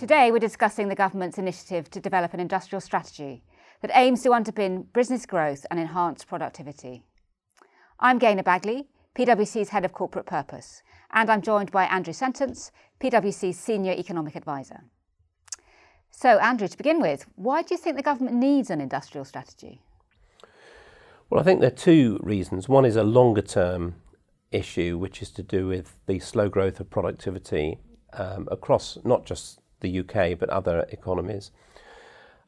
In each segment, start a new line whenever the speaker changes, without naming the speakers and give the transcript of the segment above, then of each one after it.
Today, we're discussing the government's initiative to develop an industrial strategy that aims to underpin business growth and enhance productivity. I'm Gaynor Bagley, PwC's Head of Corporate Purpose, and I'm joined by Andrew Sentance, PwC's Senior Economic Advisor. So, Andrew, to begin with, why do you think the government needs an industrial strategy?
Well, I think there are two reasons. One is a longer term issue, which is to do with the slow growth of productivity um, across not just the UK but other economies.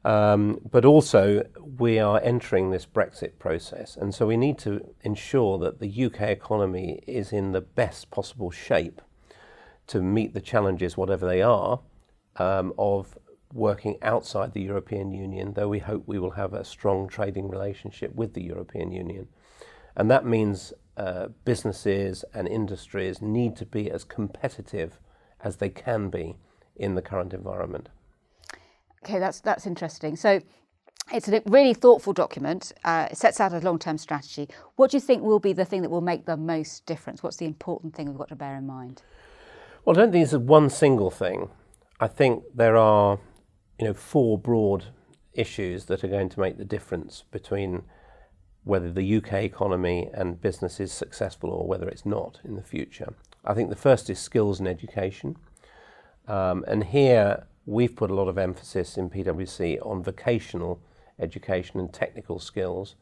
Um, but also, we are entering this Brexit process, and so we need to ensure that the UK economy is in the best possible shape to meet the challenges, whatever they are, um, of working outside the European Union, though we hope we will have a strong trading relationship with the European Union. And that means uh, businesses and industries need to be as competitive as they can be in the current environment.
Okay, that's that's interesting. So it's a really thoughtful document. Uh, it sets out a long-term strategy. What do you think will be the thing that will make the most difference? What's the important thing we've got to bear in mind?
Well, I don't think it's one single thing. I think there are, you know, four broad issues that are going to make the difference between whether the UK economy and business is successful or whether it's not in the future. I think the first is skills and education. Um, and here we've put a lot of emphasis in PwC on vocational education and technical skills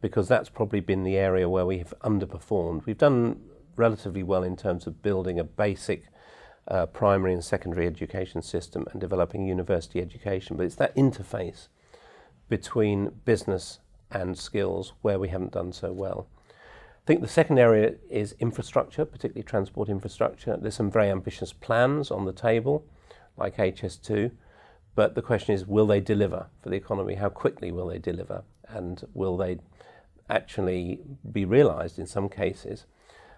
because that's probably been the area where we have underperformed. We've done relatively well in terms of building a basic uh, primary and secondary education system and developing university education, but it's that interface between business and skills where we haven't done so well. I think the second area is infrastructure, particularly transport infrastructure. There's some very ambitious plans on the table, like HS2, but the question is will they deliver for the economy? How quickly will they deliver? And will they actually be realised in some cases?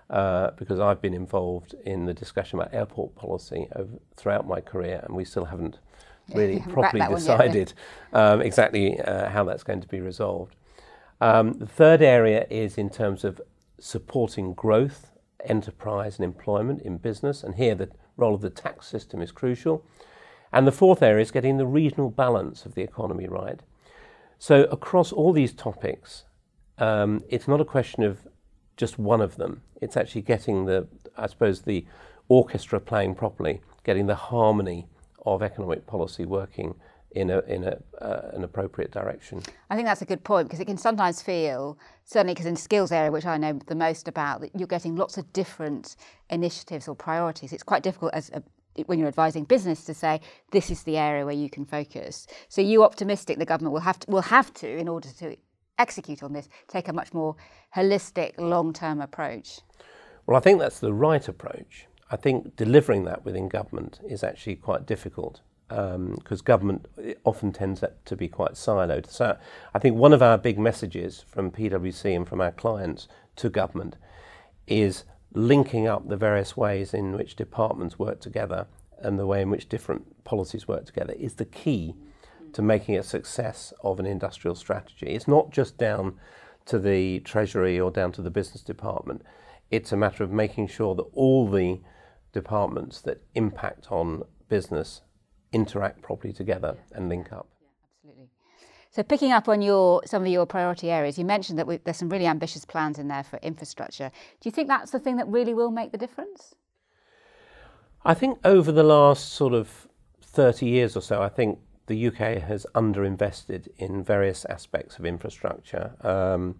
Uh, because I've been involved in the discussion about airport policy over, throughout my career, and we still haven't really properly decided yet, um, exactly uh, how that's going to be resolved. Um, the third area is in terms of supporting growth, enterprise, and employment in business. And here the role of the tax system is crucial. And the fourth area is getting the regional balance of the economy right. So, across all these topics, um, it's not a question of just one of them. It's actually getting the, I suppose, the orchestra playing properly, getting the harmony of economic policy working in a in a uh, an appropriate direction.
I think that's a good point because it can sometimes feel certainly because in skills area which I know the most about that you're getting lots of different initiatives or priorities. It's quite difficult as a, when you're advising business to say this is the area where you can focus. So you optimistic the government will have to will have to in order to execute on this take a much more holistic long-term approach.
Well, I think that's the right approach. I think delivering that within government is actually quite difficult because um, government often tends to be quite siloed. So I think one of our big messages from PwC and from our clients to government is linking up the various ways in which departments work together and the way in which different policies work together is the key to making a success of an industrial strategy. It's not just down to the Treasury or down to the business department. It's a matter of making sure that all the departments that impact on business interact properly together and link up.
Yeah, absolutely. So picking up on your some of your priority areas, you mentioned that we, there's some really ambitious plans in there for infrastructure. Do you think that's the thing that really will make the difference?
I think over the last sort of 30 years or so, I think the UK has underinvested in various aspects of infrastructure. Um,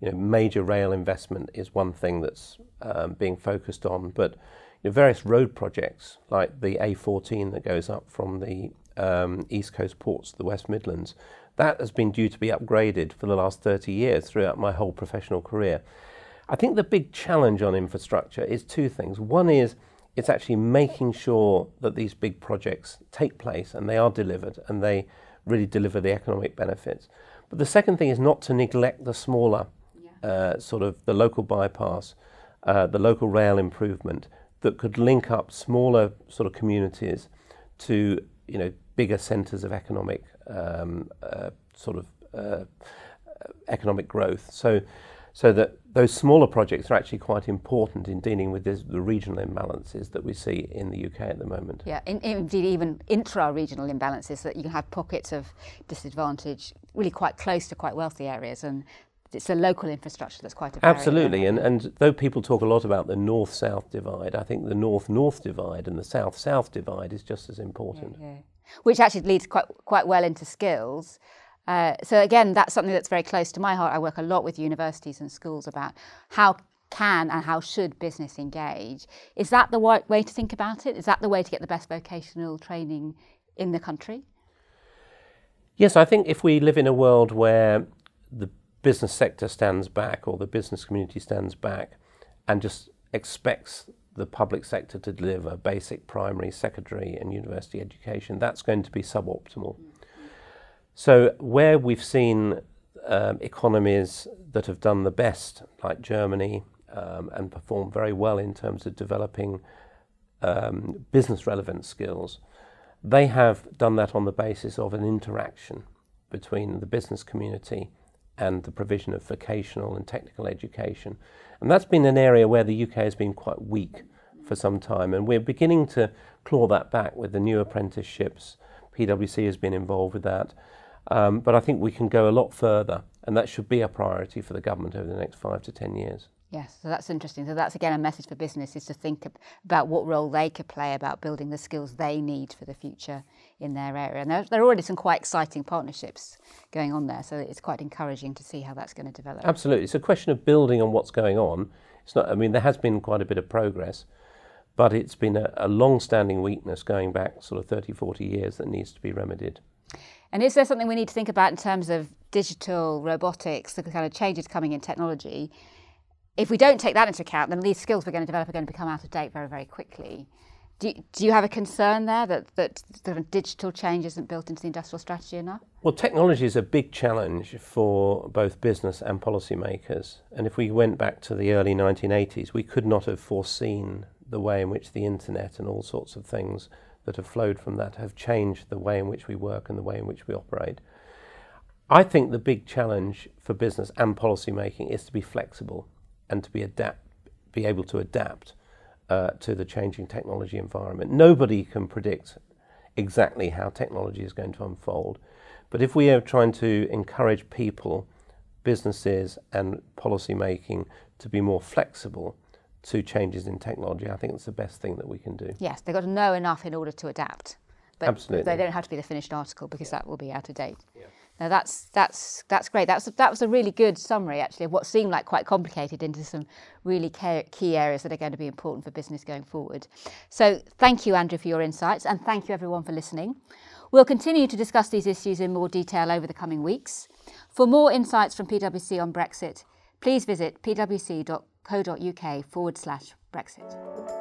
you know, major rail investment is one thing that's um, being focused on, but know, various road projects like the A14 that goes up from the um, East Coast ports to the West Midlands, that has been due to be upgraded for the last 30 years throughout my whole professional career. I think the big challenge on infrastructure is two things. One is it's actually making sure that these big projects take place and they are delivered and they really deliver the economic benefits. But the second thing is not to neglect the smaller, yeah. uh, sort of the local bypass, uh, the local rail improvement, that could link up smaller sort of communities to you know bigger centres of economic um, uh, sort of uh, economic growth. So so that those smaller projects are actually quite important in dealing with this, the regional imbalances that we see in the UK at the moment.
Yeah, in, indeed, even intra-regional imbalances that you have pockets of disadvantage really quite close to quite wealthy areas, and it's a local infrastructure that's quite a
absolutely. And and though people talk a lot about the north-south divide, I think the north-north divide and the south-south divide is just as important.
Yeah, yeah. Which actually leads quite quite well into skills. Uh, so again, that's something that's very close to my heart. I work a lot with universities and schools about how can and how should business engage. Is that the right way to think about it? Is that the way to get the best vocational training in the country?
Yes, I think if we live in a world where the business sector stands back or the business community stands back and just expects the public sector to deliver basic primary, secondary, and university education, that's going to be suboptimal. So, where we've seen um, economies that have done the best, like Germany, um, and performed very well in terms of developing um, business relevant skills, they have done that on the basis of an interaction between the business community and the provision of vocational and technical education. And that's been an area where the UK has been quite weak for some time, and we're beginning to claw that back with the new apprenticeships. PwC has been involved with that. Um, but I think we can go a lot further, and that should be a priority for the government over the next five to ten years.
Yes, so that's interesting. So that's again a message for business is to think about what role they could play about building the skills they need for the future in their area. And there, there, are already some quite exciting partnerships going on there, so it's quite encouraging to see how that's going to develop.
Absolutely, it's a question of building on what's going on. It's not. I mean, there has been quite a bit of progress, but it's been a, a long-standing weakness going back sort of 30, 40 years that needs to be remedied.
And is there something we need to think about in terms of digital robotics, the kind of changes coming in technology? If we don't take that into account, then these skills we're going to develop are going to become out of date very, very quickly. Do you, do you have a concern there that, that digital change isn't built into the industrial strategy enough?
Well, technology is a big challenge for both business and policymakers. And if we went back to the early 1980s, we could not have foreseen the way in which the internet and all sorts of things that have flowed from that have changed the way in which we work and the way in which we operate. I think the big challenge for business and policymaking is to be flexible and to be adapt, be able to adapt uh, to the changing technology environment. Nobody can predict exactly how technology is going to unfold, but if we are trying to encourage people, businesses, and policy making to be more flexible, to changes in technology, I think it's the best thing that we can do.
Yes, they've got to know enough in order to adapt.
But Absolutely.
They don't have to be the finished article because that will be out of date. Yeah. Now that's that's that's great. That's that was a really good summary actually of what seemed like quite complicated into some really key areas that are going to be important for business going forward. So thank you, Andrew, for your insights, and thank you everyone for listening. We'll continue to discuss these issues in more detail over the coming weeks. For more insights from PwC on Brexit, please visit pwc.com co.uk forward slash Brexit.